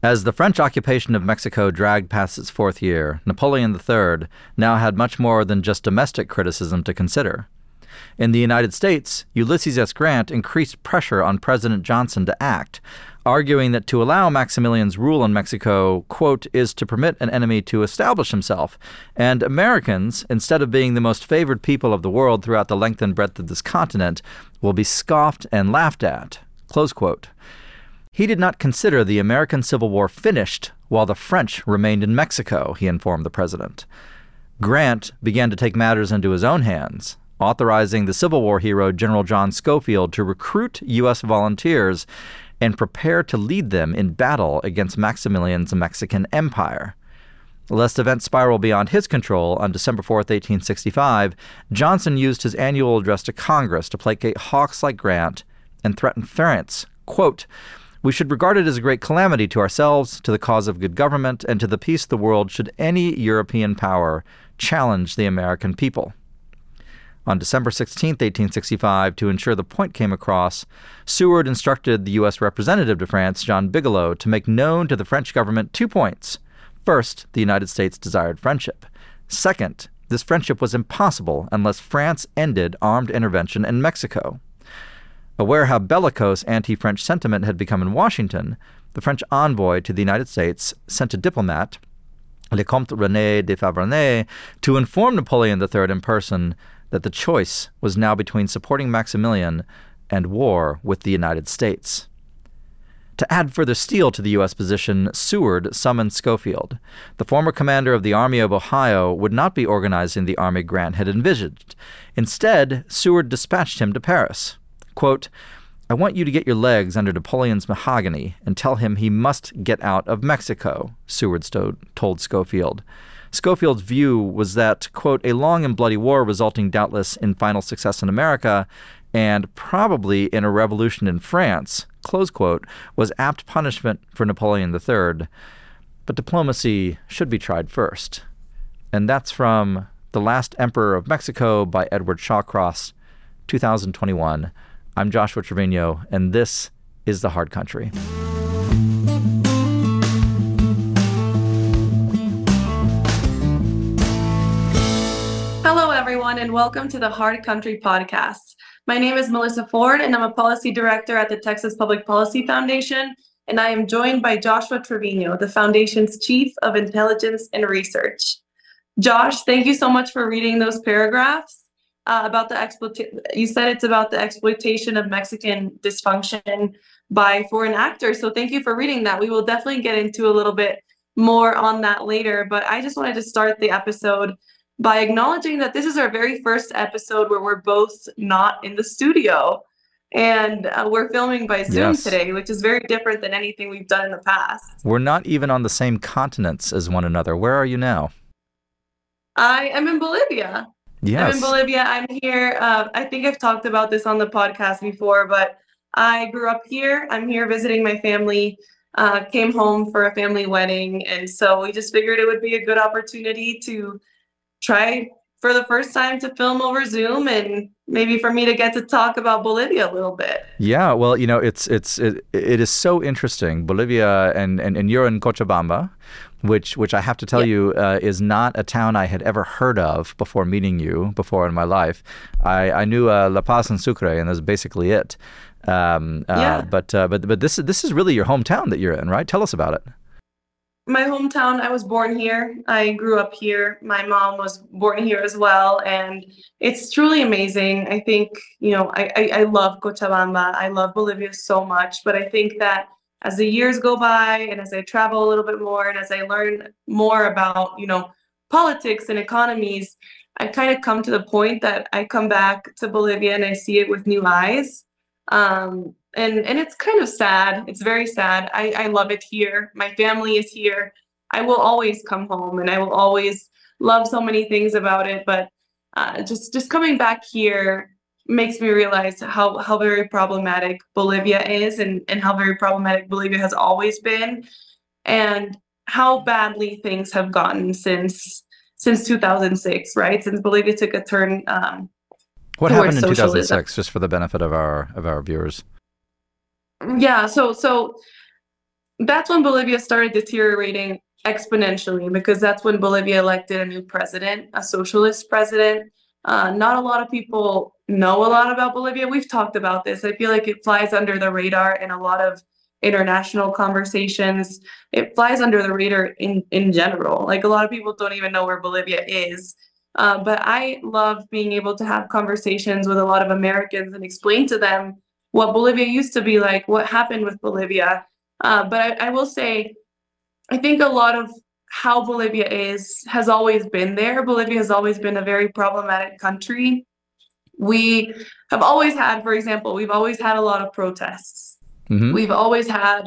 As the French occupation of Mexico dragged past its fourth year, Napoleon III now had much more than just domestic criticism to consider. In the United States, Ulysses S. Grant increased pressure on President Johnson to act, arguing that to allow Maximilian's rule in Mexico, quote, is to permit an enemy to establish himself, and Americans, instead of being the most favored people of the world throughout the length and breadth of this continent, will be scoffed and laughed at, close quote. He did not consider the American Civil War finished while the French remained in Mexico, he informed the president. Grant began to take matters into his own hands, authorizing the Civil War hero General John Schofield to recruit U.S. volunteers and prepare to lead them in battle against Maximilian's Mexican Empire. Lest events spiral beyond his control, on December 4, 1865, Johnson used his annual address to Congress to placate hawks like Grant and threaten France. Quote, we should regard it as a great calamity to ourselves, to the cause of good government, and to the peace of the world should any European power challenge the American people. On December 16, 1865, to ensure the point came across, Seward instructed the U.S. representative to France, John Bigelow, to make known to the French government two points. First, the United States desired friendship. Second, this friendship was impossible unless France ended armed intervention in Mexico. Aware how bellicose anti French sentiment had become in Washington, the French envoy to the United States sent a diplomat, Le Comte René de Favreney, to inform Napoleon III in person that the choice was now between supporting Maximilian and war with the United States. To add further steel to the U.S. position, Seward summoned Schofield. The former commander of the Army of Ohio would not be organizing the army Grant had envisaged. Instead, Seward dispatched him to Paris. Quote, I want you to get your legs under Napoleon's mahogany and tell him he must get out of Mexico, Seward told Schofield. Schofield's view was that, quote, a long and bloody war resulting doubtless in final success in America and probably in a revolution in France, close quote, was apt punishment for Napoleon III. But diplomacy should be tried first. And that's from The Last Emperor of Mexico by Edward Shawcross, 2021. I'm Joshua Trevino, and this is The Hard Country. Hello, everyone, and welcome to the Hard Country podcast. My name is Melissa Ford, and I'm a policy director at the Texas Public Policy Foundation. And I am joined by Joshua Trevino, the foundation's Chief of Intelligence and Research. Josh, thank you so much for reading those paragraphs uh, about the exploitation. You said it's about the exploitation of Mexican dysfunction by foreign actors. So thank you for reading that. We will definitely get into a little bit more on that later. But I just wanted to start the episode by acknowledging that this is our very first episode where we're both not in the studio and uh, we're filming by Zoom yes. today, which is very different than anything we've done in the past. We're not even on the same continents as one another. Where are you now? I am in Bolivia. Yes. I'm in Bolivia. I'm here. Uh, I think I've talked about this on the podcast before, but I grew up here. I'm here visiting my family. Uh, came home for a family wedding, and so we just figured it would be a good opportunity to try for the first time to film over Zoom and maybe for me to get to talk about Bolivia a little bit. Yeah, well, you know, it's it's it, it is so interesting. Bolivia and, and and you're in Cochabamba, which which I have to tell you uh, is not a town I had ever heard of before meeting you before in my life. I I knew uh, La Paz and Sucre, and that's basically it. Um, uh, yeah. But uh, but but this this is really your hometown that you're in, right? Tell us about it my hometown i was born here i grew up here my mom was born here as well and it's truly amazing i think you know i i, I love cochabamba i love bolivia so much but i think that as the years go by and as i travel a little bit more and as i learn more about you know politics and economies i kind of come to the point that i come back to bolivia and i see it with new eyes um, and and it's kind of sad. It's very sad. I I love it here. My family is here. I will always come home, and I will always love so many things about it. But uh, just just coming back here makes me realize how how very problematic Bolivia is, and and how very problematic Bolivia has always been, and how badly things have gotten since since 2006, right? Since Bolivia took a turn. Um, what happened in socialism. 2006, just for the benefit of our of our viewers? yeah so so that's when Bolivia started deteriorating exponentially because that's when Bolivia elected a new president, a socialist president. Uh, not a lot of people know a lot about Bolivia. We've talked about this. I feel like it flies under the radar in a lot of international conversations. It flies under the radar in, in general. Like a lot of people don't even know where Bolivia is. Uh, but I love being able to have conversations with a lot of Americans and explain to them what Bolivia used to be like, what happened with Bolivia. Uh, but I, I will say, I think a lot of how Bolivia is has always been there. Bolivia has always been a very problematic country. We have always had, for example, we've always had a lot of protests. Mm-hmm. We've always had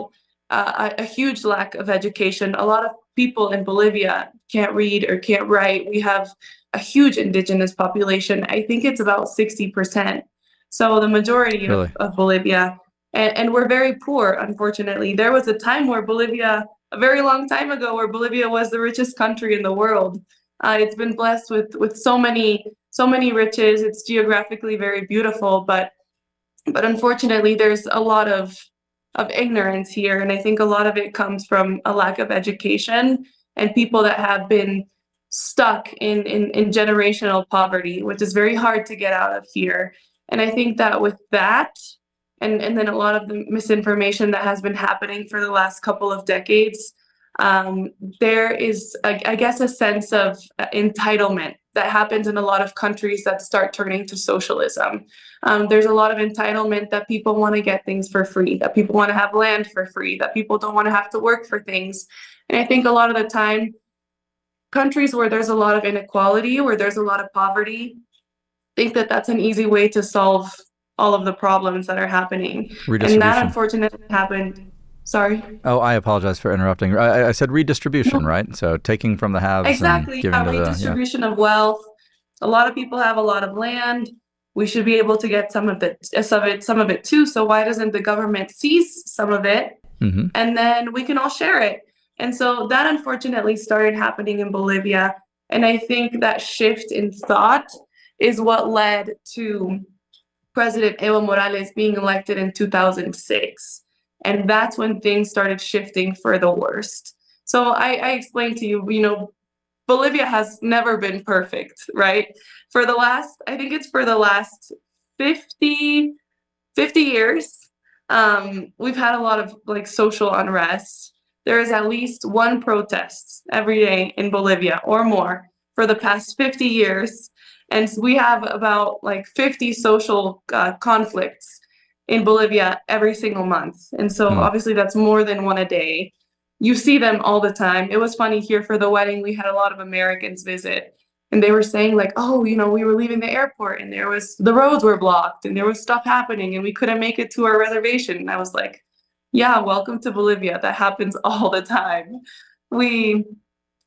uh, a, a huge lack of education. A lot of people in Bolivia can't read or can't write. We have a huge indigenous population. I think it's about 60%. So the majority really? of, of, Bolivia, and, and we're very poor, unfortunately. There was a time where Bolivia, a very long time ago, where Bolivia was the richest country in the world. Uh, it's been blessed with with so many so many riches. It's geographically very beautiful, but but unfortunately, there's a lot of of ignorance here, and I think a lot of it comes from a lack of education and people that have been stuck in, in, in generational poverty, which is very hard to get out of here. And I think that with that, and, and then a lot of the misinformation that has been happening for the last couple of decades, um, there is, I, I guess, a sense of entitlement that happens in a lot of countries that start turning to socialism. Um, there's a lot of entitlement that people want to get things for free, that people want to have land for free, that people don't want to have to work for things. And I think a lot of the time, countries where there's a lot of inequality, where there's a lot of poverty, think that that's an easy way to solve all of the problems that are happening. And that unfortunately happened. Sorry. Oh, I apologize for interrupting. I, I said redistribution, right? So taking from the haves exactly. and giving yeah, to redistribution the, yeah. of wealth. A lot of people have a lot of land. We should be able to get some of it, some of it, some of it too. So why doesn't the government seize some of it, mm-hmm. and then we can all share it? And so that unfortunately started happening in Bolivia. And I think that shift in thought is what led to President Evo Morales being elected in 2006. And that's when things started shifting for the worst. So I, I explained to you, you know, Bolivia has never been perfect, right? For the last, I think it's for the last 50, 50 years, um, we've had a lot of like social unrest there is at least one protest every day in Bolivia or more for the past 50 years. And we have about like 50 social uh, conflicts in Bolivia every single month. And so mm. obviously that's more than one a day. You see them all the time. It was funny here for the wedding, we had a lot of Americans visit and they were saying like oh you know we were leaving the airport and there was the roads were blocked and there was stuff happening and we couldn't make it to our reservation and i was like yeah, welcome to Bolivia. That happens all the time. We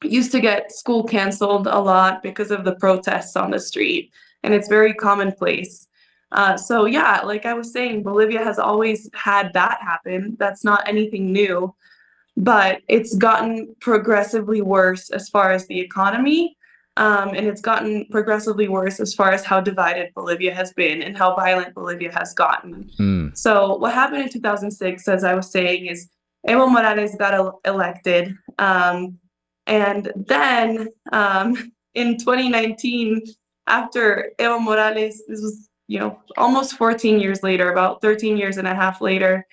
used to get school canceled a lot because of the protests on the street, and it's very commonplace. Uh, so, yeah, like I was saying, Bolivia has always had that happen. That's not anything new, but it's gotten progressively worse as far as the economy um, and it's gotten progressively worse as far as how divided Bolivia has been and how violent Bolivia has gotten. Mm. So, what happened in 2006, as I was saying, is Evo Morales got el- elected. Um, and then um, in 2019, after Evo Morales, this was, you know, almost 14 years later, about 13 years and a half later,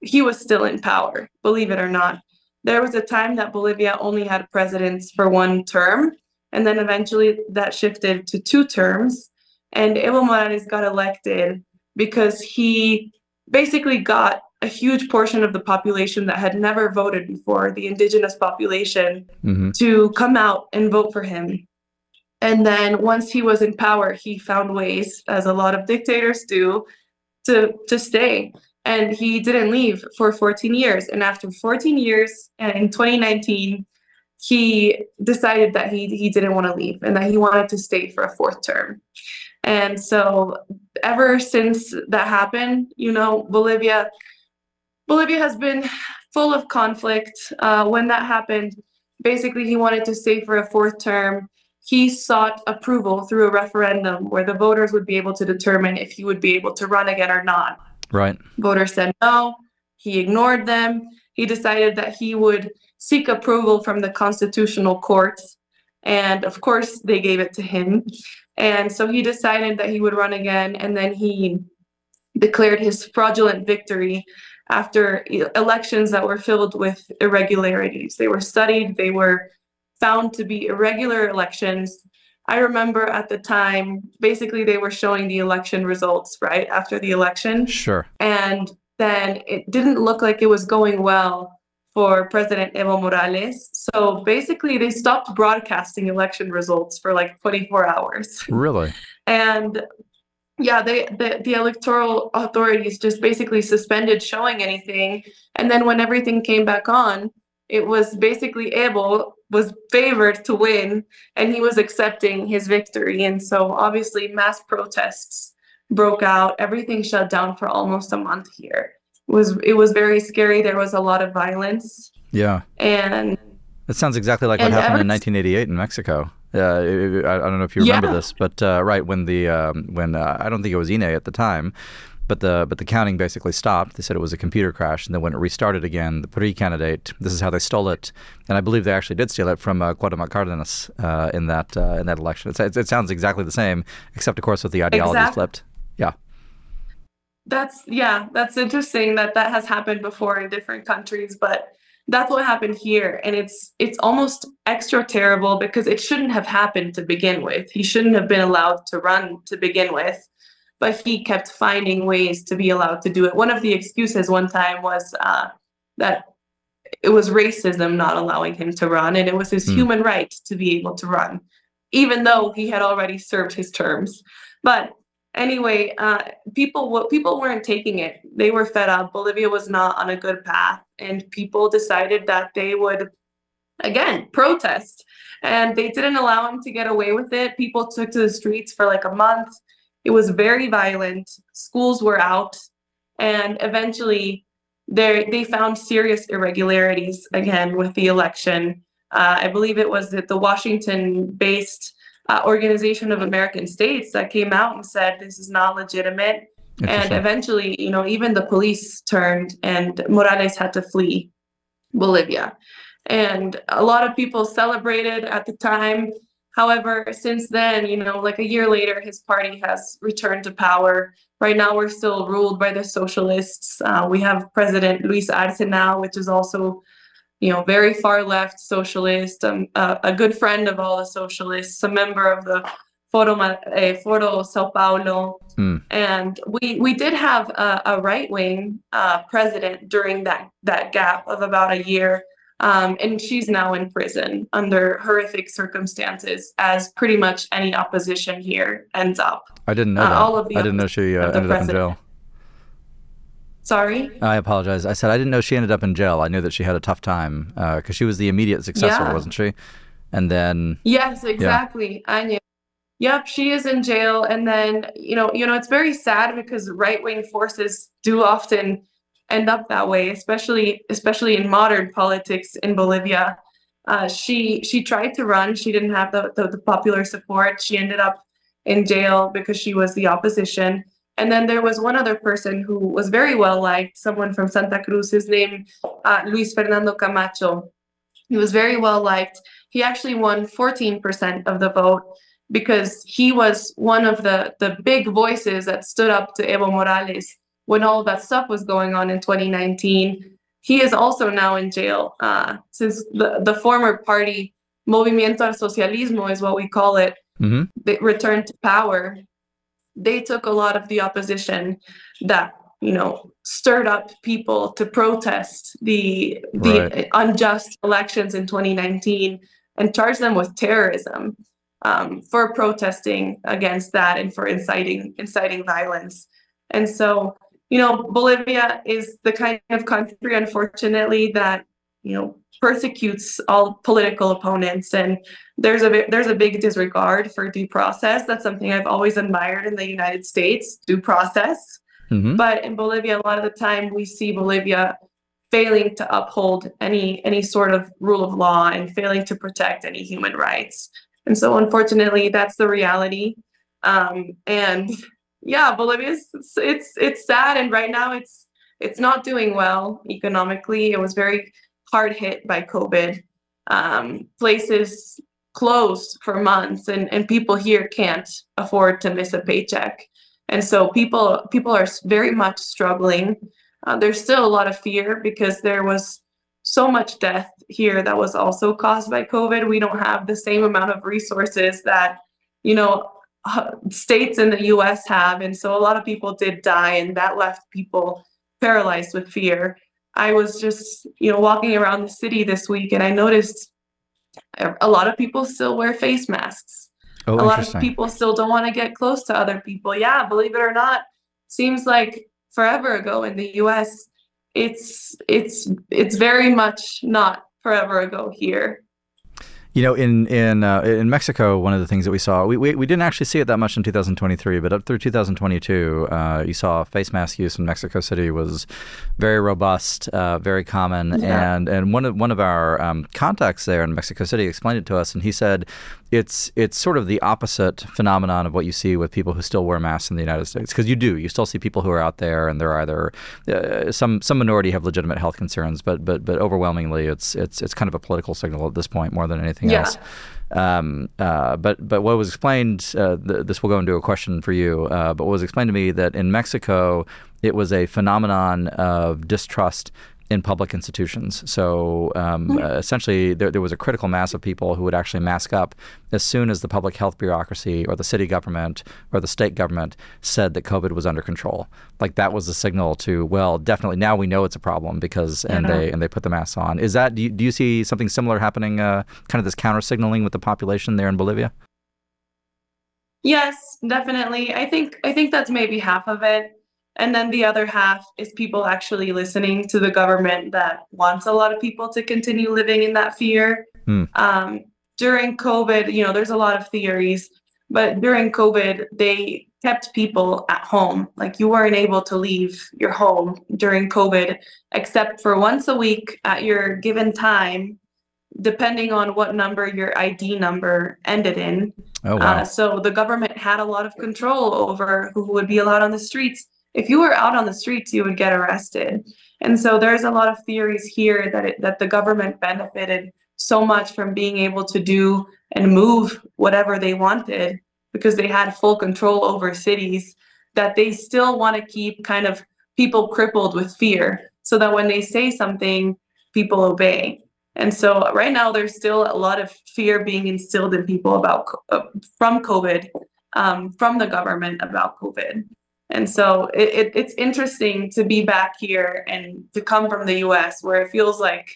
he was still in power, believe it or not. There was a time that Bolivia only had presidents for one term and then eventually that shifted to two terms. And Evo Morales got elected because he basically got a huge portion of the population that had never voted before, the indigenous population, mm-hmm. to come out and vote for him. And then once he was in power, he found ways, as a lot of dictators do, to, to stay. And he didn't leave for 14 years. And after 14 years, in 2019, he decided that he he didn't want to leave and that he wanted to stay for a fourth term. And so ever since that happened, you know, Bolivia Bolivia has been full of conflict. Uh, when that happened, basically he wanted to stay for a fourth term. He sought approval through a referendum where the voters would be able to determine if he would be able to run again or not. Right. Voters said no. He ignored them he decided that he would seek approval from the constitutional courts. And of course, they gave it to him. And so he decided that he would run again. And then he declared his fraudulent victory after elections that were filled with irregularities. They were studied, they were found to be irregular elections. I remember at the time, basically, they were showing the election results right after the election. Sure. And then it didn't look like it was going well for President Evo Morales. So basically, they stopped broadcasting election results for like 24 hours. Really? and yeah, they the, the electoral authorities just basically suspended showing anything. And then when everything came back on, it was basically Evo was favored to win and he was accepting his victory. And so obviously mass protests broke out. Everything shut down for almost a month here. It was it was very scary. There was a lot of violence. Yeah. And it sounds exactly like what happened in 1988 in Mexico. Uh, I, I, don't know if you remember yeah. this, but uh, right when the um, when uh, I don't think it was INE at the time, but the but the counting basically stopped. They said it was a computer crash, and then when it restarted again, the PRI candidate. This is how they stole it, and I believe they actually did steal it from uh, Cuauhtemoc Cardenas uh, in that uh, in that election. It, it, sounds exactly the same, except of course with the ideology exactly. flipped. Yeah. That's yeah, that's interesting that that has happened before in different countries, but that's what happened here and it's it's almost extra terrible because it shouldn't have happened to begin with he shouldn't have been allowed to run to begin with but he kept finding ways to be allowed to do it one of the excuses one time was uh, that it was racism not allowing him to run and it was his mm. human right to be able to run even though he had already served his terms but anyway, uh, people people weren't taking it. They were fed up. Bolivia was not on a good path, and people decided that they would again protest. And they didn't allow him to get away with it. People took to the streets for like a month. It was very violent. Schools were out, and eventually, they they found serious irregularities again with the election. Uh, I believe it was that the Washington-based uh, Organization of American States that came out and said this is not legitimate. And eventually, you know, even the police turned and Morales had to flee Bolivia. And a lot of people celebrated at the time. However, since then, you know, like a year later, his party has returned to power. Right now, we're still ruled by the socialists. Uh, we have President Luis Arce now, which is also you know, very far left socialist, um, uh, a good friend of all the socialists, a member of the Foro, uh, Foro Sao Paulo. Mm. And we, we did have a, a right wing uh, president during that, that gap of about a year. Um, and she's now in prison under horrific circumstances, as pretty much any opposition here ends up. I didn't know uh, that. All of the I didn't know she uh, ended president. up in jail. Sorry? I apologize. I said I didn't know she ended up in jail. I knew that she had a tough time because uh, she was the immediate successor, yeah. wasn't she? And then yes, exactly. Yeah. I knew. Yep, she is in jail, and then you know, you know, it's very sad because right wing forces do often end up that way, especially especially in modern politics in Bolivia. Uh, she she tried to run. She didn't have the, the, the popular support. She ended up in jail because she was the opposition. And then there was one other person who was very well liked, someone from Santa Cruz, his name uh, Luis Fernando Camacho. He was very well liked. He actually won 14% of the vote because he was one of the, the big voices that stood up to Evo Morales when all that stuff was going on in 2019. He is also now in jail uh, since the, the former party, Movimiento al Socialismo is what we call it, mm-hmm. returned to power they took a lot of the opposition that you know stirred up people to protest the the right. unjust elections in 2019 and charged them with terrorism um, for protesting against that and for inciting inciting violence and so you know bolivia is the kind of country unfortunately that you know persecutes all political opponents and there's a there's a big disregard for due process. That's something i've always admired in the united states due process. Mm-hmm. but in bolivia a lot of the time we see bolivia failing to uphold any any sort of rule of law and failing to protect any human rights. And so unfortunately that's the reality. Um, and yeah bolivia it's it's it's sad and right now it's it's not doing well economically. It was very hard hit by COVID. Um, places closed for months, and, and people here can't afford to miss a paycheck. And so people people are very much struggling. Uh, there's still a lot of fear because there was so much death here that was also caused by COVID. We don't have the same amount of resources that you know Uh, states in the US have. And so a lot of people did die, and that left people paralyzed with fear. I was just, you know, walking around the city this week and I noticed a lot of people still wear face masks. Oh, a lot of people still don't want to get close to other people. Yeah, believe it or not, seems like forever ago in the US, it's it's it's very much not forever ago here. You know, in in uh, in Mexico, one of the things that we saw, we, we, we didn't actually see it that much in 2023, but up through 2022, uh, you saw face mask use in Mexico City was very robust, uh, very common, yeah. and and one of one of our um, contacts there in Mexico City explained it to us, and he said it's it's sort of the opposite phenomenon of what you see with people who still wear masks in the United States because you do you still see people who are out there and they're either uh, some some minority have legitimate health concerns but but but overwhelmingly it's it's it's kind of a political signal at this point more than anything yeah. else. Um, uh, but but what was explained uh, th- this will go into a question for you uh, but what was explained to me that in Mexico it was a phenomenon of distrust in public institutions. So um, mm-hmm. uh, essentially, there, there was a critical mass of people who would actually mask up as soon as the public health bureaucracy or the city government or the state government said that COVID was under control. Like that was the signal to, well, definitely now we know it's a problem because and yeah. they and they put the masks on. Is that do you, do you see something similar happening? Uh, kind of this counter signaling with the population there in Bolivia. Yes, definitely. I think I think that's maybe half of it. And then the other half is people actually listening to the government that wants a lot of people to continue living in that fear. Mm. Um, during COVID, you know, there's a lot of theories, but during COVID, they kept people at home. Like you weren't able to leave your home during COVID, except for once a week at your given time, depending on what number your ID number ended in. Oh, wow. Uh, so the government had a lot of control over who would be allowed on the streets if you were out on the streets, you would get arrested. And so there's a lot of theories here that it, that the government benefited so much from being able to do and move whatever they wanted because they had full control over cities that they still want to keep kind of people crippled with fear so that when they say something people obey and so right now there's still a lot of fear being instilled in people about uh, from covid um, from the government about covid and so it, it, it's interesting to be back here and to come from the US where it feels like,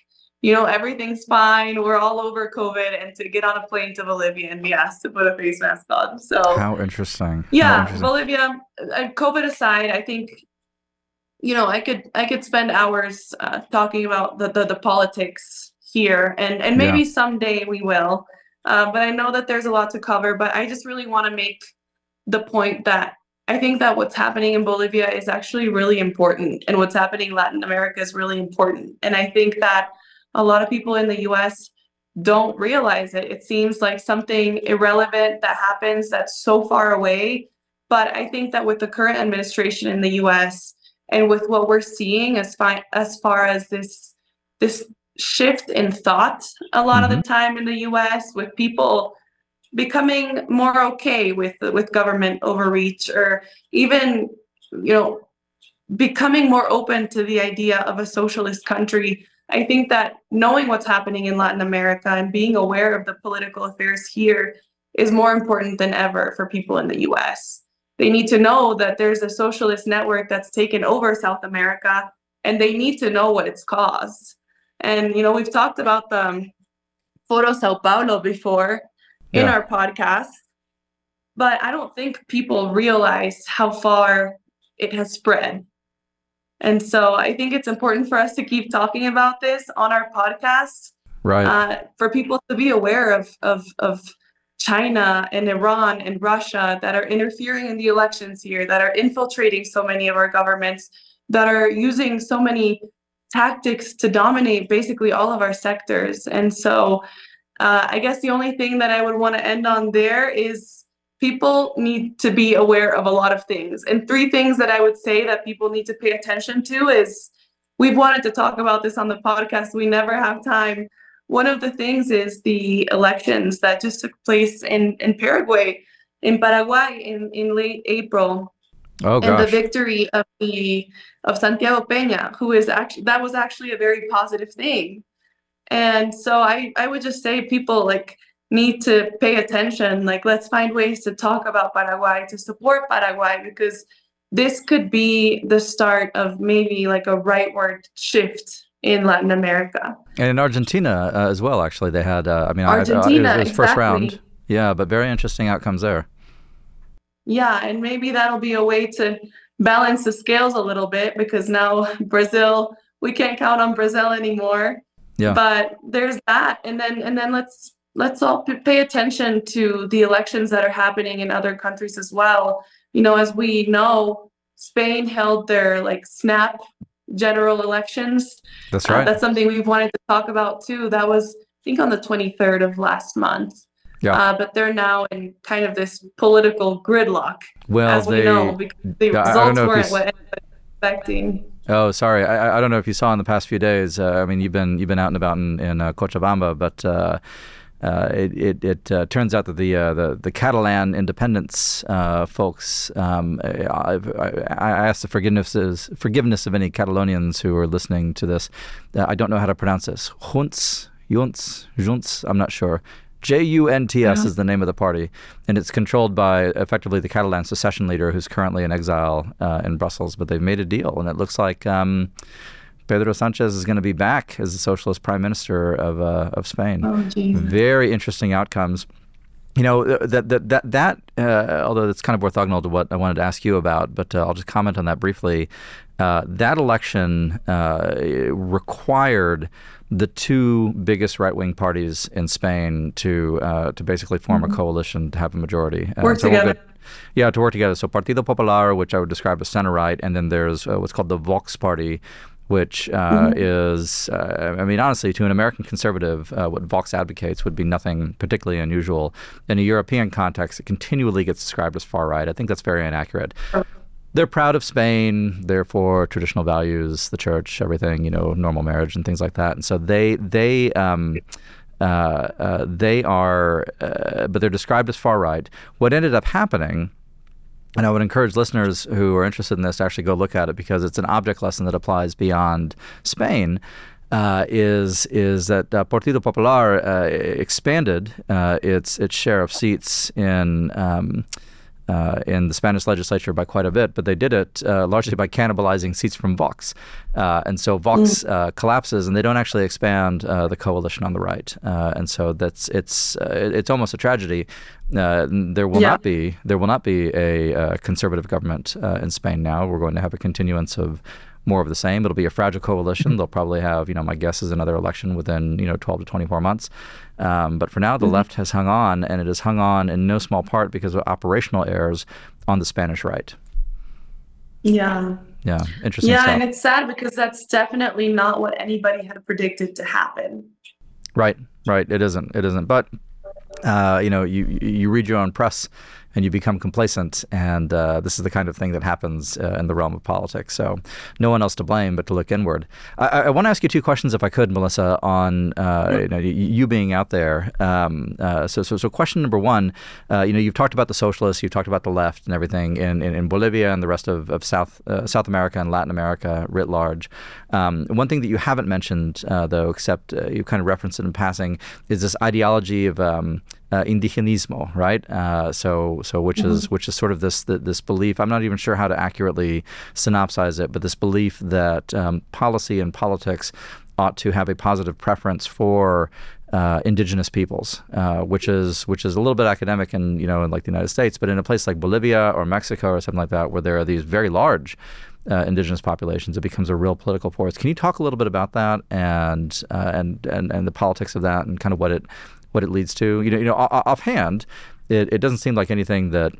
you know, everything's fine. We're all over COVID and to get on a plane to Bolivia and be asked to put a face mask on. So how interesting. Yeah, how interesting. Bolivia, uh, COVID aside, I think, you know, I could I could spend hours uh, talking about the, the, the politics here and and maybe yeah. someday we will. Uh, but I know that there's a lot to cover, but I just really want to make the point that I think that what's happening in Bolivia is actually really important, and what's happening in Latin America is really important. And I think that a lot of people in the US don't realize it. It seems like something irrelevant that happens that's so far away. But I think that with the current administration in the US and with what we're seeing as, fi- as far as this this shift in thought a lot mm-hmm. of the mm-hmm. time in the US with people becoming more okay with with government overreach or even you know becoming more open to the idea of a socialist country. I think that knowing what's happening in latin america and being aware of the political affairs here is more important than ever for people in the us they need to know that there's a socialist network that's taken over south america and they need to know what it's caused and you know we've talked about the um, foro sao paulo before in our podcast. But I don't think people realize how far it has spread. And so I think it's important for us to keep talking about this on our podcast. Right. Uh, for people to be aware of, of, of China and Iran and Russia that are interfering in the elections here, that are infiltrating so many of our governments, that are using so many tactics to dominate basically all of our sectors. And so uh, I guess the only thing that I would want to end on there is people need to be aware of a lot of things. And three things that I would say that people need to pay attention to is we've wanted to talk about this on the podcast. We never have time. One of the things is the elections that just took place in, in Paraguay, in Paraguay in, in late April. Oh, and the victory of the of Santiago Peña, who is actually that was actually a very positive thing. And so I I would just say people like need to pay attention. Like let's find ways to talk about Paraguay to support Paraguay because this could be the start of maybe like a rightward shift in Latin America. And in Argentina uh, as well, actually, they had. Uh, I mean, Argentina, I, uh, it was, exactly. first round. Yeah, but very interesting outcomes there. Yeah, and maybe that'll be a way to balance the scales a little bit because now Brazil, we can't count on Brazil anymore. Yeah. But there's that, and then and then let's let's all p- pay attention to the elections that are happening in other countries as well. You know, as we know, Spain held their like snap general elections. That's Uh, right. that's something we've wanted to talk about too. That was, I think, on the 23rd of last month. Yeah. Uh, but they're now in kind of this political gridlock, well, as they. we know, because the I- I results know weren't what expecting. Oh, sorry. I, I- don't know if you saw in the past few days. Uh, I mean, you've been you've been out and about in, in uh, Cochabamba, but uh, uh, it it, it uh, turns out that the uh, the the Catalan independence folks. Um, I, I asked the forgiveness forgiveness of any Catalonians who are listening to this. I don't know how to pronounce this. Junts, Junts, Junts. I'm not sure. J U N T S Yeah. is the name of the party, and it's controlled by effectively the Catalan secession leader, who's currently in exile uh, in Brussels. But they've made a deal, and it looks like um, Pedro Sanchez is going to be back as the socialist prime minister of uh, of Spain. Oh, Very interesting outcomes. You know that that that that uh, although it's kind of orthogonal to what I wanted to ask you about, but uh, I'll just comment on that briefly. Uh, that election uh, required the two biggest right-wing parties in Spain to uh, to basically form a coalition to have a majority. Uh, Work so we'll together. get- yeah, to work together. So Partido Popular, which I would describe as center right, and then there's uh, what's called the Vox Party, which uh, is, uh, I mean, honestly, to an American conservative, uh, what Vox advocates would be nothing particularly unusual. In a European context, it continually gets described as far right. I think that's very inaccurate. They're proud of Spain, therefore traditional values, the church, everything, you know, normal marriage and things like that. And so they they um, uh, uh, they are, uh, but they're described as far right. What ended up happening and I would encourage listeners who are interested in this to actually go look at it because it's an object lesson that applies beyond Spain. Uh, is is that uh, Partido Popular uh, expanded uh, its its share of seats in um, uh, in the Spanish legislature by quite a bit, but they did it uh, largely by cannibalizing seats from Vox. Uh, and so Vox uh, collapses, and they don't actually expand uh, the coalition on the right. Uh, and so that's it's uh, it's almost a tragedy. Uh, there will Yeah. not be there will not be a uh, conservative government uh, in Spain now. We're going to have a continuance of more of the same. It'll be a fragile coalition. They'll probably have, you know, my guess is another election within, you know, 12 to 24 months. Um, but for now, the left has hung on, and it has hung on in no small part because of operational errors on the Spanish right. Yeah. Yeah, interesting Yeah, stuff. and it's sad because that's definitely not what anybody had predicted to happen. Right, right. It isn't. It isn't. But uh, you know, you you read your own press and you become complacent, and uh, this is the kind of thing that happens uh, in the realm of politics. So, no one else to blame but to look inward. I, I want to ask you two questions, if I could, Melissa, on uh, you, know, you being out there. Um, uh, so, so, so, question number one. Uh, you know, you've talked about the socialists, you've talked about the left, and everything in, in, in Bolivia and the rest of, of South uh, South America and Latin America writ large. Um, one thing that you haven't mentioned, uh, though, except uh, you kind of referenced it in passing, is this ideology of um, uh, indigenismo, right? Uh, so, so which is which is sort of this this belief. I'm not even sure how to accurately synopsize it, but this belief that um, policy and politics ought to have a positive preference for uh, indigenous peoples, uh, which is which is a little bit academic in you know in like the United States, but in a place like Bolivia or Mexico or something like that, where there are these very large uh, indigenous populations, it becomes a real political force. Can you talk a little bit about that and uh, and, and and the politics of that and kind of what it what it leads to? You know, you know, offhand, it, it doesn't seem like anything that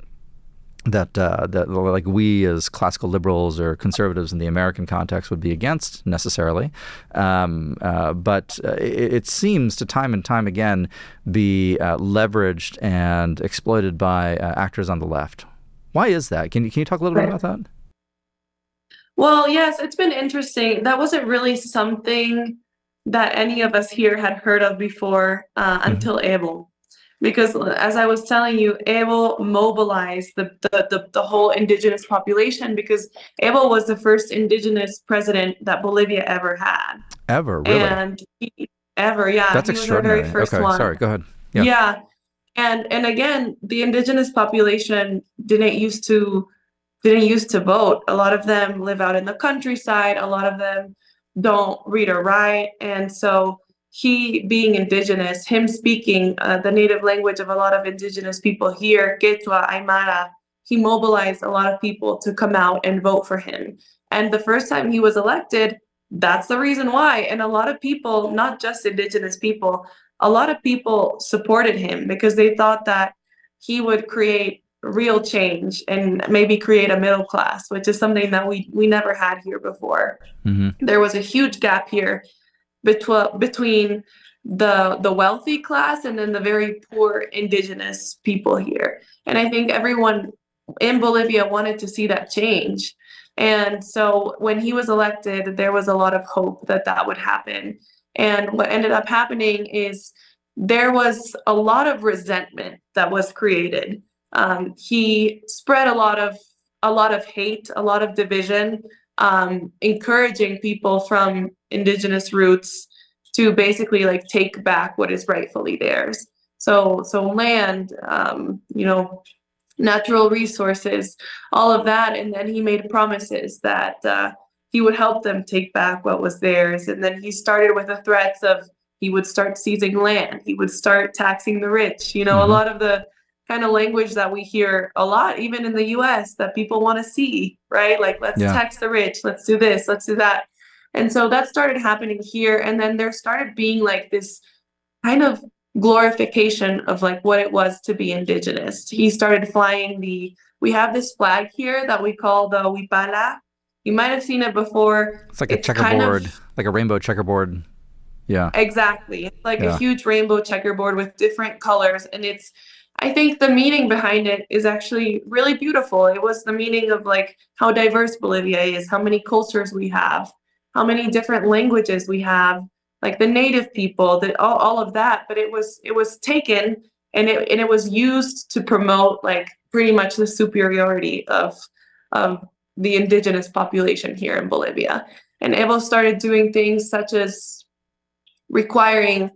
that uh, that like we as classical liberals or conservatives in the American context would be against necessarily, um, uh, but uh, it, it, seems to time and time again be uh, leveraged and exploited by uh, actors on the left. Why is that? Can you can you talk a little bit about that? Well, yes, it's been interesting. That wasn't really something that any of us here had heard of before uh, mm-hmm. until Evo because as I was telling you, Evo mobilized the, the, the, the, whole indigenous population because Evo was the first indigenous president that Bolivia ever had. Ever, really? And he, ever, yeah. That's extraordinary. okay, one. sorry, go ahead. Yeah. yeah. And and again, the indigenous population didn't used to didn't used to vote. A lot of them live out in the countryside. A lot of them don't read or write. And so he being indigenous, him speaking uh, the native language of a lot of indigenous people here, Quechua, Aymara, he mobilized a lot of people to come out and vote for him. And the first time he was elected, that's the reason why. And a lot of people, not just indigenous people, a lot of people supported him because they thought that he would create real change and maybe create a middle class, which is something that we we never had here before. Mm-hmm. There was a huge gap here between between the the wealthy class and then the very poor indigenous people here. And I think everyone in Bolivia wanted to see that change. And so when he was elected, there was a lot of hope that that would happen. And what ended up happening is there was a lot of resentment that was created. Um, he spread a lot of a lot of hate, a lot of division, um, encouraging people from indigenous roots to basically like take back what is rightfully theirs. So so land, um, you know, natural resources, all of that, and then he made promises that uh, he would help them take back what was theirs. And then he started with the threats of he would start seizing land, he would start taxing the rich. You know, mm-hmm. a lot of the kind of language that we hear a lot, even in the US, that people want to see, right? Like, let's yeah. tax the rich, let's do this, let's do that. And so that started happening here. And then there started being like this kind of glorification of like what it was to be indigenous. He started flying the, we have this flag here that we call the Wiphala. You might have seen it before. It's like it's a checkerboard, kind of, like a rainbow checkerboard. Yeah. Exactly. It's like yeah. a huge rainbow checkerboard with different colors. And it's, I think the meaning behind it is actually really beautiful. It was the meaning of like how diverse Bolivia is, how many cultures we have, how many different languages we have, like the native people, that all, all of that. But it was it was taken and it and it was used to promote like pretty much the superiority of of the indigenous population here in Bolivia. And Evo started doing things such as requiring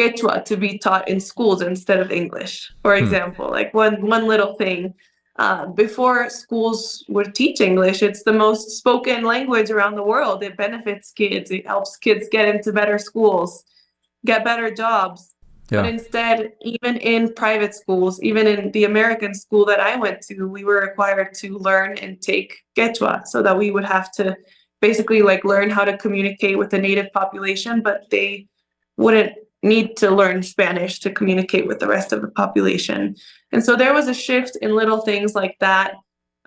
Quechua to be taught in schools instead of English, for hmm. example. Hmm. Like one one little thing. Uh, before schools would teach English, it's the most spoken language around the world. It benefits kids. It helps kids get into better schools, get better jobs. Yeah. But instead, even in private schools, even in the American school that I went to, we were required to learn and take Quechua so that we would have to basically like learn how to communicate with the native population, but they wouldn't need to learn Spanish to communicate with the rest of the population. And so there was a shift in little things like that.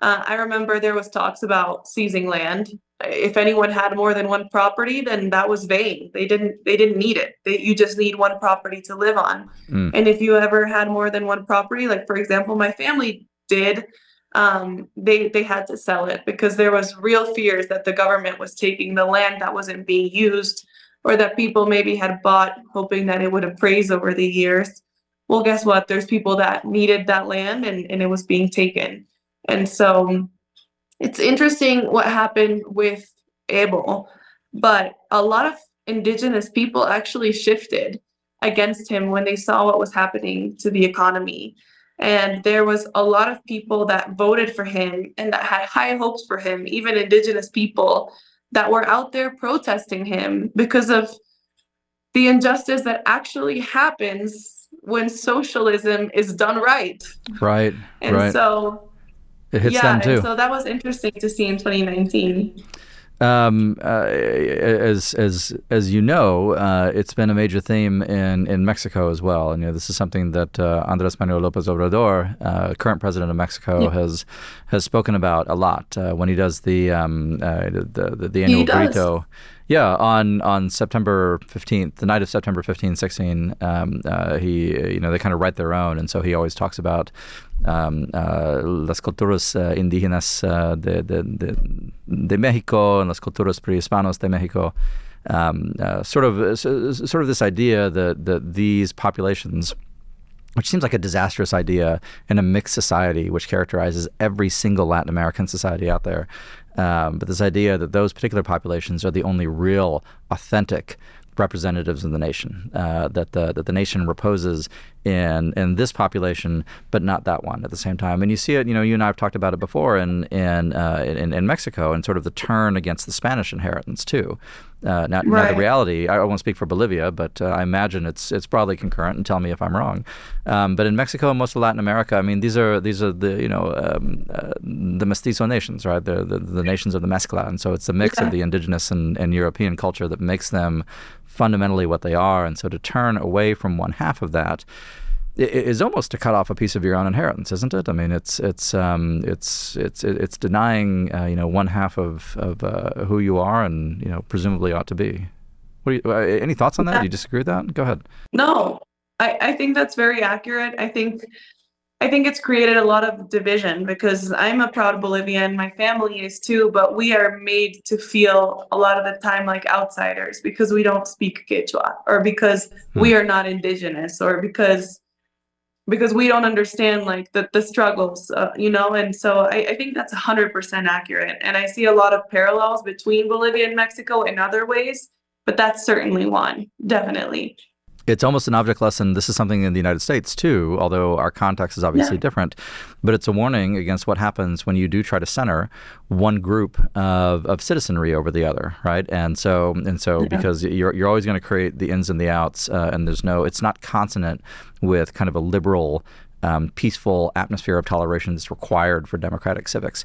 Uh, I remember there was talks about seizing land. If anyone had more than one property, then that was vain. They didn't they didn't need it. They, you just need one property to live on. Mm. And if you ever had more than one property, like for example, my family did, um, they they had to sell it because there was real fears that the government was taking the land that wasn't being used or that people maybe had bought hoping that it would appraise over the years. Well, guess what? There's people that needed that land and, and it was being taken. And so it's interesting what happened with Evo, but a lot of indigenous people actually shifted against him when they saw what was happening to the economy. And there was a lot of people that voted for him and that had high hopes for him, even indigenous people that were out there protesting him because of the injustice that actually happens when socialism is done right. Right. And right. so it hits yeah, them too. so that was interesting to see in 2019. Um, uh, as as as you know, uh, it's been a major theme in, in Mexico as well, and you know, this is something that uh, Andrés Manuel López Obrador, uh, current president of Mexico, has has spoken about a lot uh, when he does the um, uh, the, the, the annual Grito. Yeah, on on September 15th, the night of September 15, 16, um, uh, he you know they kind of write their own, and so he always talks about um, uh, las culturas uh, indígenas uh, de, de, de, de, Mexico and las culturas prehispanos de Mexico. Um, uh, sort of sort of this idea that that these populations which seems like a disastrous idea in a mixed society, which characterizes every single Latin American society out there. Um, but this idea that those particular populations are the only real, authentic representatives of the nation, uh, that the that the nation reposes in in this population, but not that one at the same time. And you see it, you know, you and I have talked about it before in in uh, in, in, Mexico, and sort of the turn against the Spanish inheritance too. Uh, now, right. now, the reality, I won't speak for Bolivia, but uh, I imagine it's it's broadly concurrent. And tell me if I'm wrong. Um, but in Mexico and most of Latin America, I mean, these are these are the you know um, uh, the mestizo nations, right? They're the, the nations of the mezcla, and so it's a mix yeah. of the indigenous and, and European culture that makes them fundamentally what they are. And so to turn away from one half of that is almost to cut off a piece of your own inheritance, isn't it? I mean, it's it's um, it's it's it's denying uh, you know one half of of uh, who you are and you know presumably ought to be. You, uh, any thoughts on that? Do you disagree with that? Go ahead. No, I, I think that's very accurate. I think I think it's created a lot of division because I'm a proud Bolivian, my family is too, but we are made to feel a lot of the time like outsiders because we don't speak Quechua or because hmm. we are not indigenous or because because we don't understand like the, the struggles uh, you know? And so I, I think that's 100% accurate. And i see a lot of parallels between bolivia and mexico in other ways but that's certainly one definitely it's almost an object lesson. This is something in the United States too, although our context is obviously yeah. different. But it's a warning against what happens when you do try to center one group of, of citizenry over the other, right? And so and so yeah. because you're you're always going to create the ins and the outs, uh, and there's no it's not consonant with kind of a liberal, um, peaceful atmosphere of toleration that's required for democratic civics.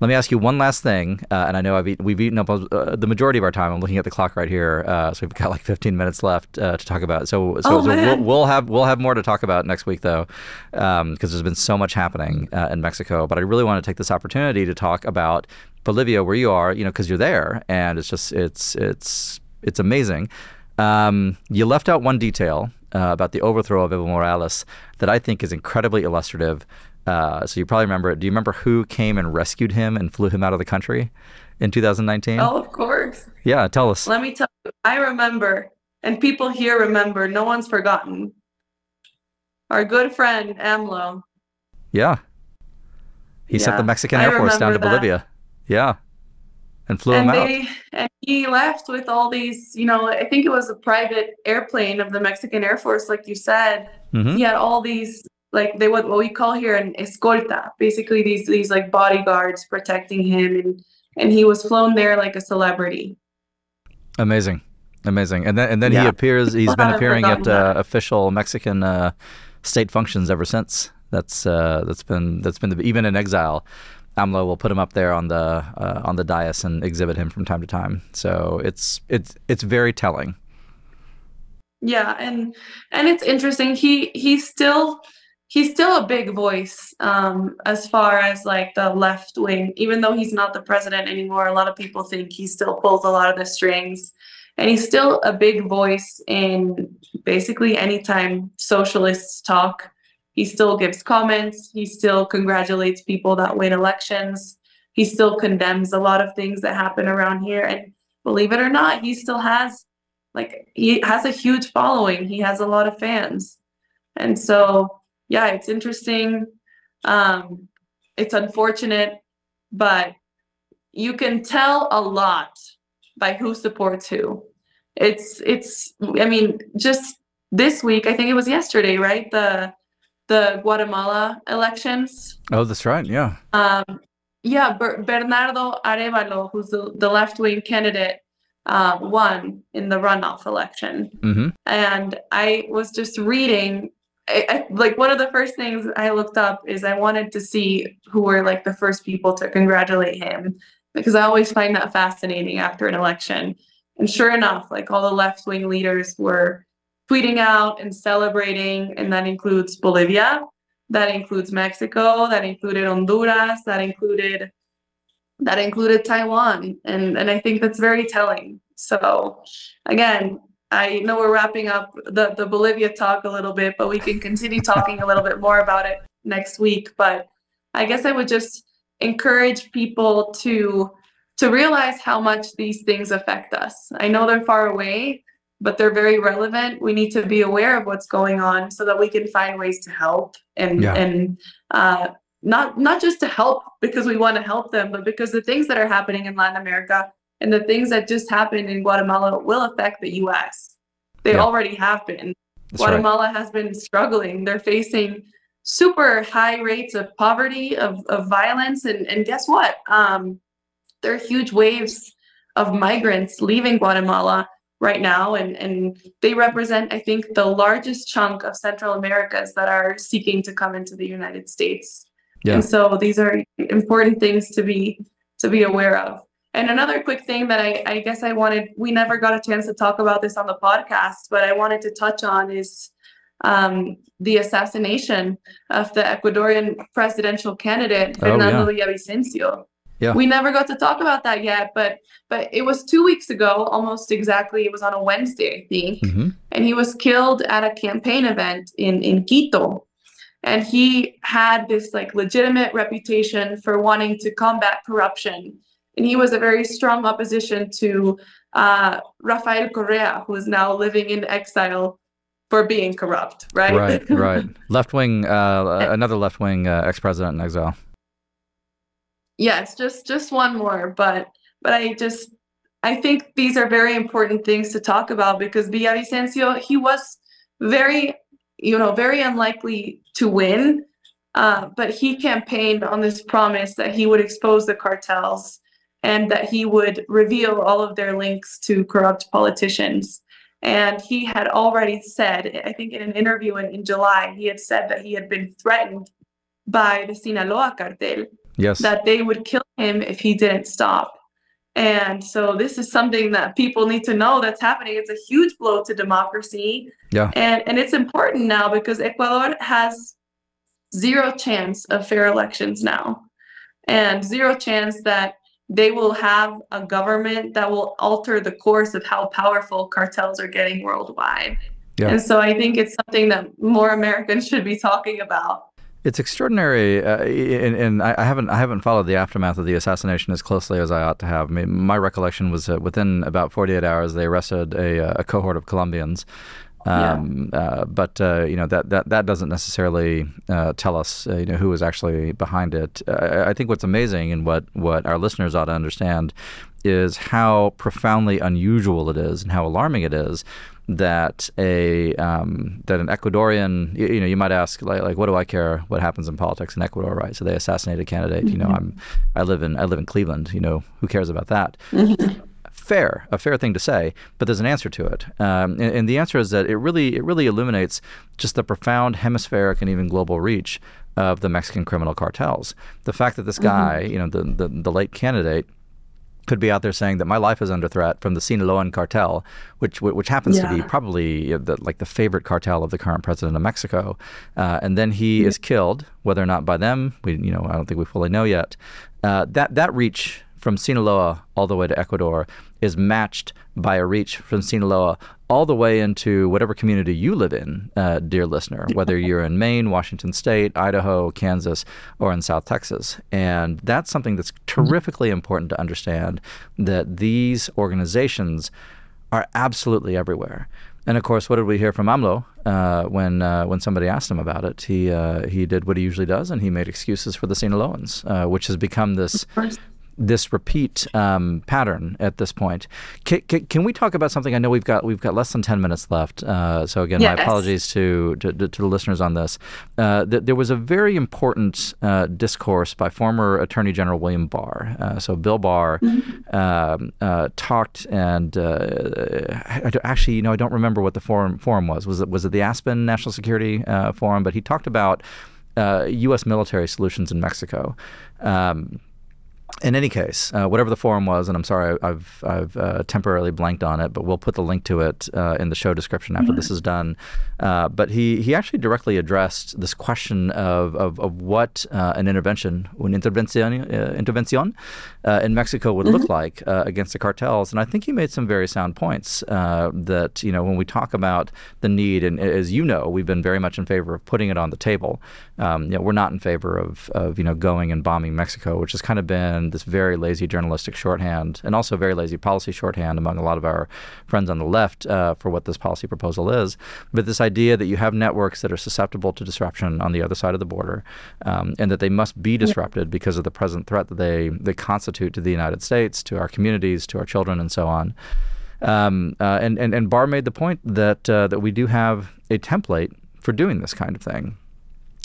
Let me ask you one last thing, uh, and I know I've eaten, we've eaten up uh, the majority of our time. I'm looking at the clock right here, uh, so we've got like 15 minutes left uh, to talk about. So, so, oh, so we'll, we'll, have we'll have more to talk about next week, though, because um, there's been so much happening uh, in Mexico. But I really want to take this opportunity to talk about Bolivia, where you are, you know, because you're there, and it's just it's it's it's amazing. Um, you left out one detail uh, about the overthrow of Evo Morales that I think is incredibly illustrative uh, so you probably remember it. Do you remember who came and rescued him and flew him out of the country in 2019? Oh, of course. Yeah, tell us. Let me tell you, I remember, and people here remember. No one's forgotten. Our good friend AMLO. Yeah. He yeah, sent the Mexican Air Force down to that. Bolivia. Yeah. And flew and him they, out. And he left with all these, you know, I think it was a private airplane of the Mexican Air Force, like you said. Mm-hmm. He had all these like they what what we call here an escolta, basically these these like bodyguards protecting him, and and he was flown there like a celebrity. Amazing, amazing, and then and then yeah. he appears. He's been appearing at uh, official Mexican uh, state functions ever since. That's uh, that's been that's been the, even in exile. AMLO will put him up there on the uh, on the dais and exhibit him from time to time. So it's it's it's very telling. Yeah, and and it's interesting. He he still he's still a big voice um, as far as like the left wing. Even though he's not the president anymore a lot of people think he still pulls a lot of the strings. And he's still a big voice in basically anytime socialists talk. He still gives comments. He still congratulates people that win elections. He still condemns a lot of things that happen around here. And believe it or not he still has like he has a huge following. He has a lot of fans. And so yeah, it's interesting. Um, it's unfortunate, but you can tell a lot by who supports who. It's it's. I mean, just this week, I think it was yesterday, right? The the Guatemala elections. Oh, that's right. Yeah. Um, yeah, Ber- Bernardo Arevalo, who's the, the left wing candidate, uh, won in the runoff election. Mm-hmm. And I was just reading I, I, like one of the first things I looked up is I wanted to see who were like the first people to congratulate him. because I always find that fascinating after an election. And sure enough, like all the left wing leaders were tweeting out and celebrating, and that includes Bolivia, that includes Mexico, that included Honduras, that included that included Taiwan. And and I think that's very telling. So again, I know we're wrapping up the, the Bolivia talk a little bit, but we can continue talking a little bit more about it next week. But I guess I would just encourage people to to realize how much these things affect us. I know they're far away, but they're very relevant. We need to be aware of what's going on so that we can find ways to help and yeah. and uh, not not just to help because we want to help them, but because the things that are happening in Latin America and the things that just happened in Guatemala will affect the U.S. They yeah. already have been. That's Guatemala right. has been struggling. They're facing super high rates of poverty, of, of violence, and, and guess what? Um, there are huge waves of migrants leaving Guatemala right now, and, and they represent, I think, the largest chunk of Central Americas that are seeking to come into the United States. Yeah. And so these are important things to be to be aware of. And another quick thing that I, I guess I wanted, we never got a chance to talk about this on the podcast, but I wanted to touch on is um, the assassination of the Ecuadorian presidential candidate, Fernando oh, yeah. Villavicencio. Yeah. We never got to talk about that yet, but but it was two weeks ago, almost exactly. It was on a Wednesday, I think, mm-hmm. and he was killed at a campaign event in in Quito. And he had this like legitimate reputation for wanting to combat corruption and he was a very strong opposition to uh, Rafael Correa, who is now living in exile for being corrupt, right? Right, right. left wing, uh, another left wing uh, ex president in exile. Yes, just just one more, but but I just I think these are very important things to talk about because Villavicencio he was very you know very unlikely to win, uh, but he campaigned on this promise that he would expose the cartels and that he would reveal all of their links to corrupt politicians. And he had already said, I think in an interview in, in July, he had said that he had been threatened by the Sinaloa cartel. Yes. That they would kill him if he didn't stop. And so this is something that people need to know that's happening. It's a huge blow to democracy. Yeah. And and it's important now because Ecuador has zero chance of fair elections now. And zero chance that they will have a government that will alter the course of how powerful cartels are getting worldwide. Yeah. And so I think it's something that more Americans should be talking about. It's extraordinary, uh, and, and, I haven't I haven't followed the aftermath of the assassination as closely as I ought to have. I mean, my recollection was that within about 48 hours, they arrested a, a cohort of Colombians um, yeah. uh, but uh, you know that that that doesn't necessarily uh, tell us uh, you know who is actually behind it. I think what's amazing and what what our listeners ought to understand is how profoundly unusual it is and how alarming it is that a um, that an Ecuadorian you, you, know you might ask like like what do I care what happens in politics in Ecuador right so they assassinate a candidate mm-hmm. you know mm-hmm. I'm I live in I live in Cleveland you know who cares about that fair, a fair thing to say, but there's an answer to it, um, and, and, the answer is that it really it really illuminates just the profound hemispheric and even global reach of the Mexican criminal cartels. The fact that this guy, mm-hmm. you know, the, the the late candidate could be out there saying that my life is under threat from the Sinaloan cartel, which which happens yeah. to be probably the, like the favorite cartel of the current president of Mexico, uh, and then he yeah. is killed, whether or not by them, we you know I don't think we fully know yet. Uh, that that reach from Sinaloa all the way to Ecuador is matched by a reach from Sinaloa all the way into whatever community you live in, uh, dear listener, whether you're in Maine, Washington State, Idaho, Kansas, or in South Texas. And that's something that's terrifically important to understand that these organizations are absolutely everywhere. And of course, what did we hear from AMLO uh, when uh, when somebody asked him about it? He uh, he did what he usually does, and he made excuses for the Sinaloans, uh, which has become this this repeat um, pattern at this point. Can, can, can, we talk about something? I know we've got we've got less than ten minutes left. Uh, so again, yes. my apologies to, to, to the listeners on this. Uh, th- there was a very important uh, discourse by former Attorney General William Barr. Uh, so Bill Barr mm-hmm. Um, uh, talked, and uh, actually, you know, I don't remember what the forum forum was. Was it was it the Aspen National Security Forum? But he talked about U.S. military solutions in Mexico. Um, in any case, uh, whatever the forum was, and I'm sorry I've I've uh, temporarily blanked on it, but we'll put the link to it uh, in the show description after mm-hmm. this is done. Uh, but he he actually directly addressed this question of of, of what uh, an intervention, an intervention, uh, in Mexico would mm-hmm. look like against the cartels, and I think he made some very sound points. that you know when we talk about the need, and as you know, we've been very much in favor of putting it on the table. Um, you know, we're not in favor of of you know going and bombing Mexico, which has kind of been this very lazy journalistic shorthand and also very lazy policy shorthand among a lot of our friends on the left uh, for what this policy proposal is. But this idea that you have networks that are susceptible to disruption on the other side of the border um, and that they must be disrupted because of the present threat that they, they constitute to the United States, to our communities, to our children, and so on. Um, uh, and, and, and Barr made the point that, uh, that we do have a template for doing this kind of thing.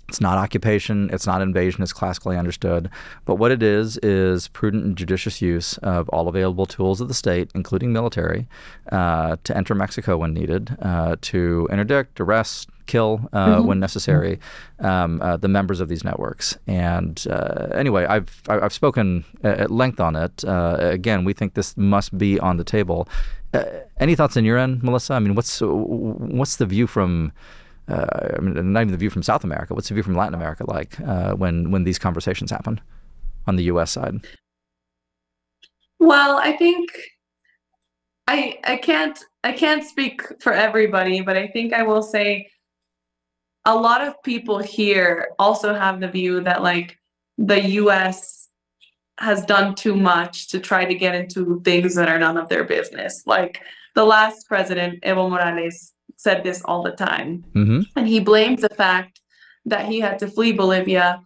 It's not occupation, it's not invasion as classically understood, but what it is is prudent and judicious use of all available tools of the state, including military, uh, to enter Mexico when needed, uh, to interdict, arrest, kill uh, mm-hmm. when necessary um, uh, the members of these networks. And uh, anyway, I've I've spoken at length on it. Uh, again, we think this must be on the table. Uh, any thoughts on your end, Melissa? I mean, what's what's the view from I mean, not even the view from South America. What's the view from Latin America like uh, when when these conversations happen on the U.S. side? Well, I think I I can't I can't speak for everybody, but I think I will say a lot of people here also have the view that like the U.S. has done too much to try to get into things that are none of their business. Like the last president, Evo Morales, said this all the time. Mm-hmm. And he blamed the fact that he had to flee Bolivia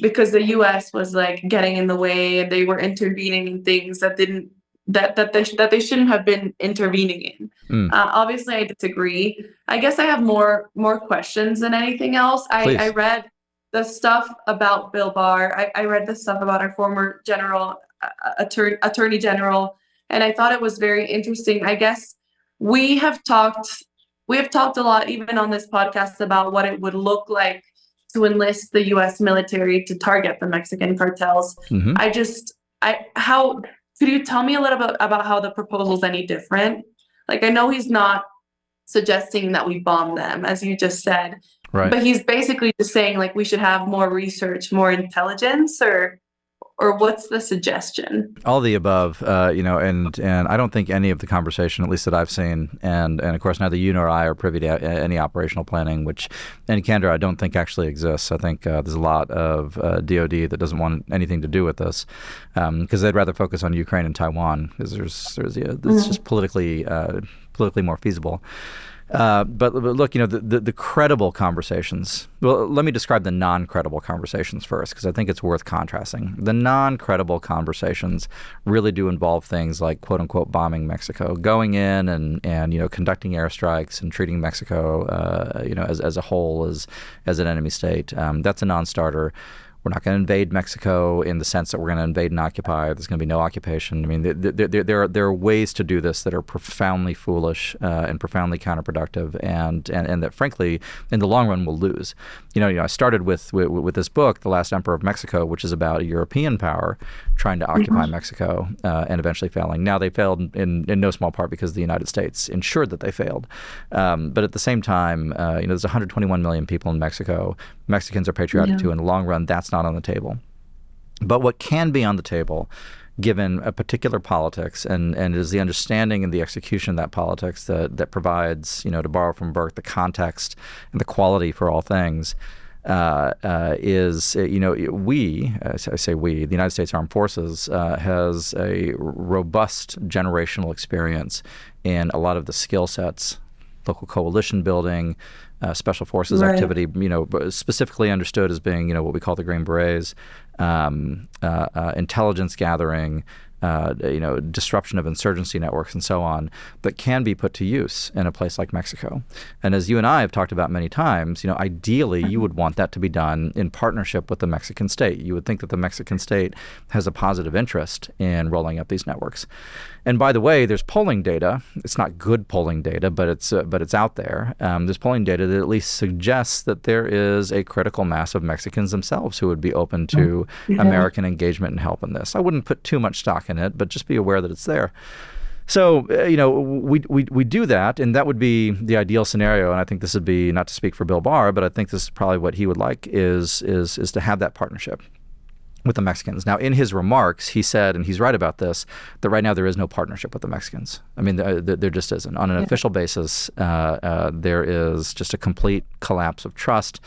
because the US was like getting in the way and they were intervening in things that didn't that that they, that they shouldn't have been intervening in. Mm. Uh, obviously, I disagree. I guess I have more more questions than anything else. I, I read the stuff about Bill Barr. I, I read the stuff about our former general uh, attorney attorney general, and I thought it was very interesting. I guess we have talked we have talked a lot, even on this podcast, about what it would look like to enlist the U.S. military to target the Mexican cartels. Mm-hmm. I just, I how could you tell me a little bit about how the proposal is any different? Like, I know he's not suggesting that we bomb them, as you just said, right. but he's basically just saying like we should have more research, more intelligence, or or what's the suggestion? All the above, uh, you know, and and I don't think any of the conversation, at least that I've seen, and and of course neither you nor I are privy to any operational planning, which in candor I don't think actually exists. I think uh, there's a lot of uh, DoD that doesn't want anything to do with this because um, they'd rather focus on Ukraine and Taiwan because there's there's yeah, it's mm-hmm. just politically uh, politically more feasible. Uh, but, but, look, you know, the, the, the, credible conversations. Well, let me describe the non credible conversations first, because I think it's worth contrasting. The non credible conversations really do involve things like, quote unquote, bombing Mexico, going in and, and you know, conducting airstrikes and treating Mexico, uh, you know, as, as a whole as, as an enemy state. Um, that's a non starter we're not going to invade Mexico in the sense that we're going to invade and occupy. There's going to be no occupation. I mean, there, there, there, are, there are ways to do this that are profoundly foolish uh, and profoundly counterproductive, and, and, and that, frankly, in the long run, will lose. You know, you know I started with, with, with this book, The Last Emperor of Mexico, which is about a European power trying to occupy mm-hmm. Mexico uh, and eventually failing. Now, they failed in, in no small part because the United States ensured that they failed. Um, but at the same time, uh, you know, there's 121 million people in Mexico. Mexicans are patriotic yeah. too. In the long run, that's not on the table. But what can be on the table, given a particular politics, and, and is the understanding and the execution of that politics that, that provides, you know, to borrow from Burke, the context and the quality for all things. Uh, uh, is uh, you know we I say we the United States Armed Forces uh, has a robust generational experience in a lot of the skill sets, local coalition building, uh, special forces right. activity, you know, specifically understood as being, you know, what we call the Green Berets, um, uh, uh, intelligence gathering, uh, you know, disruption of insurgency networks and so on that can be put to use in a place like Mexico. And as you and I have talked about many times, you know, ideally you would want that to be done in partnership with the Mexican state. You would think that the Mexican state has a positive interest in rolling up these networks. And by the way, there's polling data. It's not good polling data, but it's uh, but it's out there. Um, there's polling data that at least suggests that there is a critical mass of Mexicans themselves who would be open to yeah. American engagement and help in this. I wouldn't put too much stock in it, but just be aware that it's there. So uh, you know we, we we do that, and that would be the ideal scenario. And I think this would be not to speak for Bill Barr, but I think this is probably what he would like is is is to have that partnership with the Mexicans. Now, in his remarks, he said, and he's right about this, that right now there is no partnership with the Mexicans. I mean, there, there just isn't. On an yeah. official basis, uh, uh, there is just a complete collapse of trust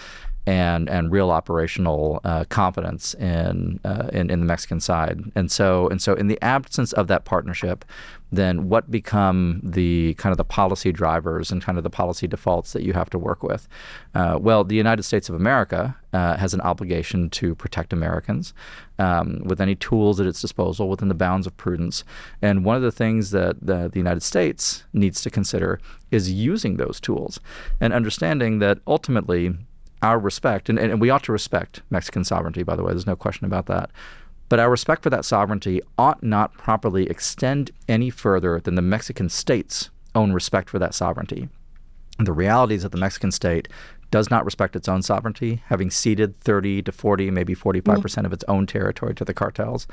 and and real operational uh, competence in, uh, in in the Mexican side. And so and so in the absence of that partnership, then what become the kind of the policy drivers and kind of the policy defaults that you have to work with? Uh, well, the United States of America uh, has an obligation to protect Americans um, with any tools at its disposal within the bounds of prudence. And one of the things that the, the United States needs to consider is using those tools and understanding that ultimately our respect, and, and we ought to respect Mexican sovereignty, by the way, there's no question about that. But our respect for that sovereignty ought not properly extend any further than the Mexican state's own respect for that sovereignty. And the reality is that the Mexican state does not respect its own sovereignty, having ceded 30 to 40, maybe 45 mm-hmm. percent of its own territory to the cartels.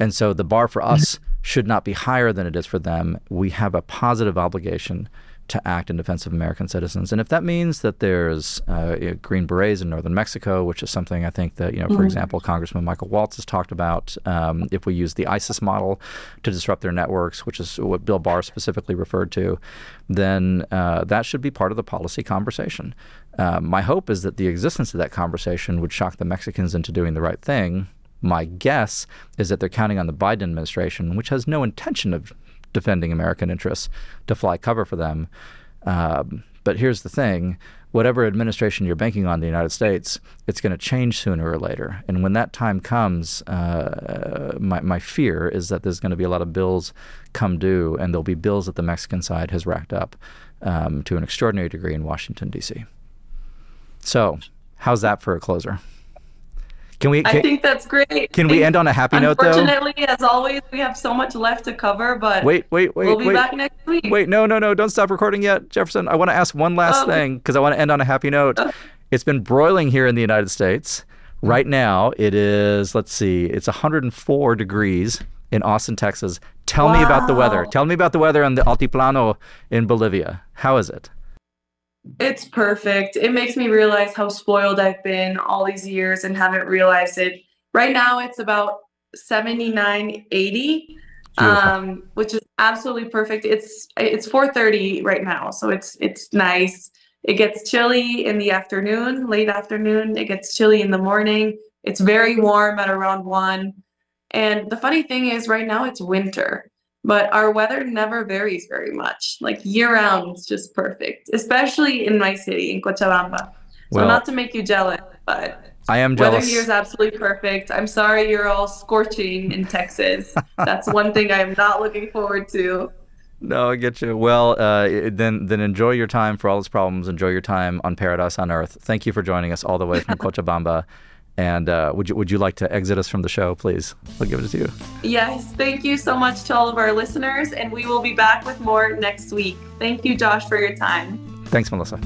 And so the bar for us mm-hmm. should not be higher than it is for them. We have a positive obligation to act in defense of American citizens. And if that means that there's uh, Green Berets in northern Mexico, which is something I think that, you know, for mm-hmm. example, Congressman Michael Waltz has talked about, um, if we use the ISIS model to disrupt their networks, which is what Bill Barr specifically referred to, then uh, that should be part of the policy conversation. Uh, my hope is that the existence of that conversation would shock the Mexicans into doing the right thing. My guess is that they're counting on the Biden administration, which has no intention of defending American interests to fly cover for them. Um, but here's the thing whatever administration you're banking on in the United States, it's going to change sooner or later. And when that time comes, uh, my, my fear is that there's going to be a lot of bills come due, and there'll be bills that the Mexican side has racked up um, to an extraordinary degree in Washington, D.C. So, how's that for a closer? Can we? Can, I think that's great. Can we end on a happy note, though? Unfortunately, as always, we have so much left to cover. But wait, wait, wait, we'll be wait. back next week. Wait, no, no, no! Don't stop recording yet, Jefferson. I want to ask one last oh. thing because I want to end on a happy note. Oh. It's been broiling here in the United States. Right now, it is. Let's see. It's 104 degrees in Austin, Texas. Tell wow. me about the weather. Tell me about the weather on the Altiplano in Bolivia. How is it? It's perfect. It makes me realize how spoiled I've been all these years and haven't realized it. Right now, it's about 79, 80, um, which is absolutely perfect. It's it's 4:30 right now, so it's it's nice. It gets chilly in the afternoon, late afternoon. It gets chilly in the morning. It's very warm at around one. And the funny thing is, right now it's winter but our weather never varies very much. Like year round, it's just perfect, especially in my city, in Cochabamba. So well, not to make you jealous, but I am jealous. Weather here is absolutely perfect. I'm sorry you're all scorching in Texas. That's one thing I am not looking forward to. No, I get you. Well, uh, then then enjoy your time for all its problems. Enjoy your time on Paradise on Earth. Thank you for joining us all the way from Cochabamba. And uh, would you would you like to exit us from the show, please? I'll give it to you. Yes, thank you so much to all of our listeners, and we will be back with more next week. Thank you, Josh, for your time. Thanks, Melissa.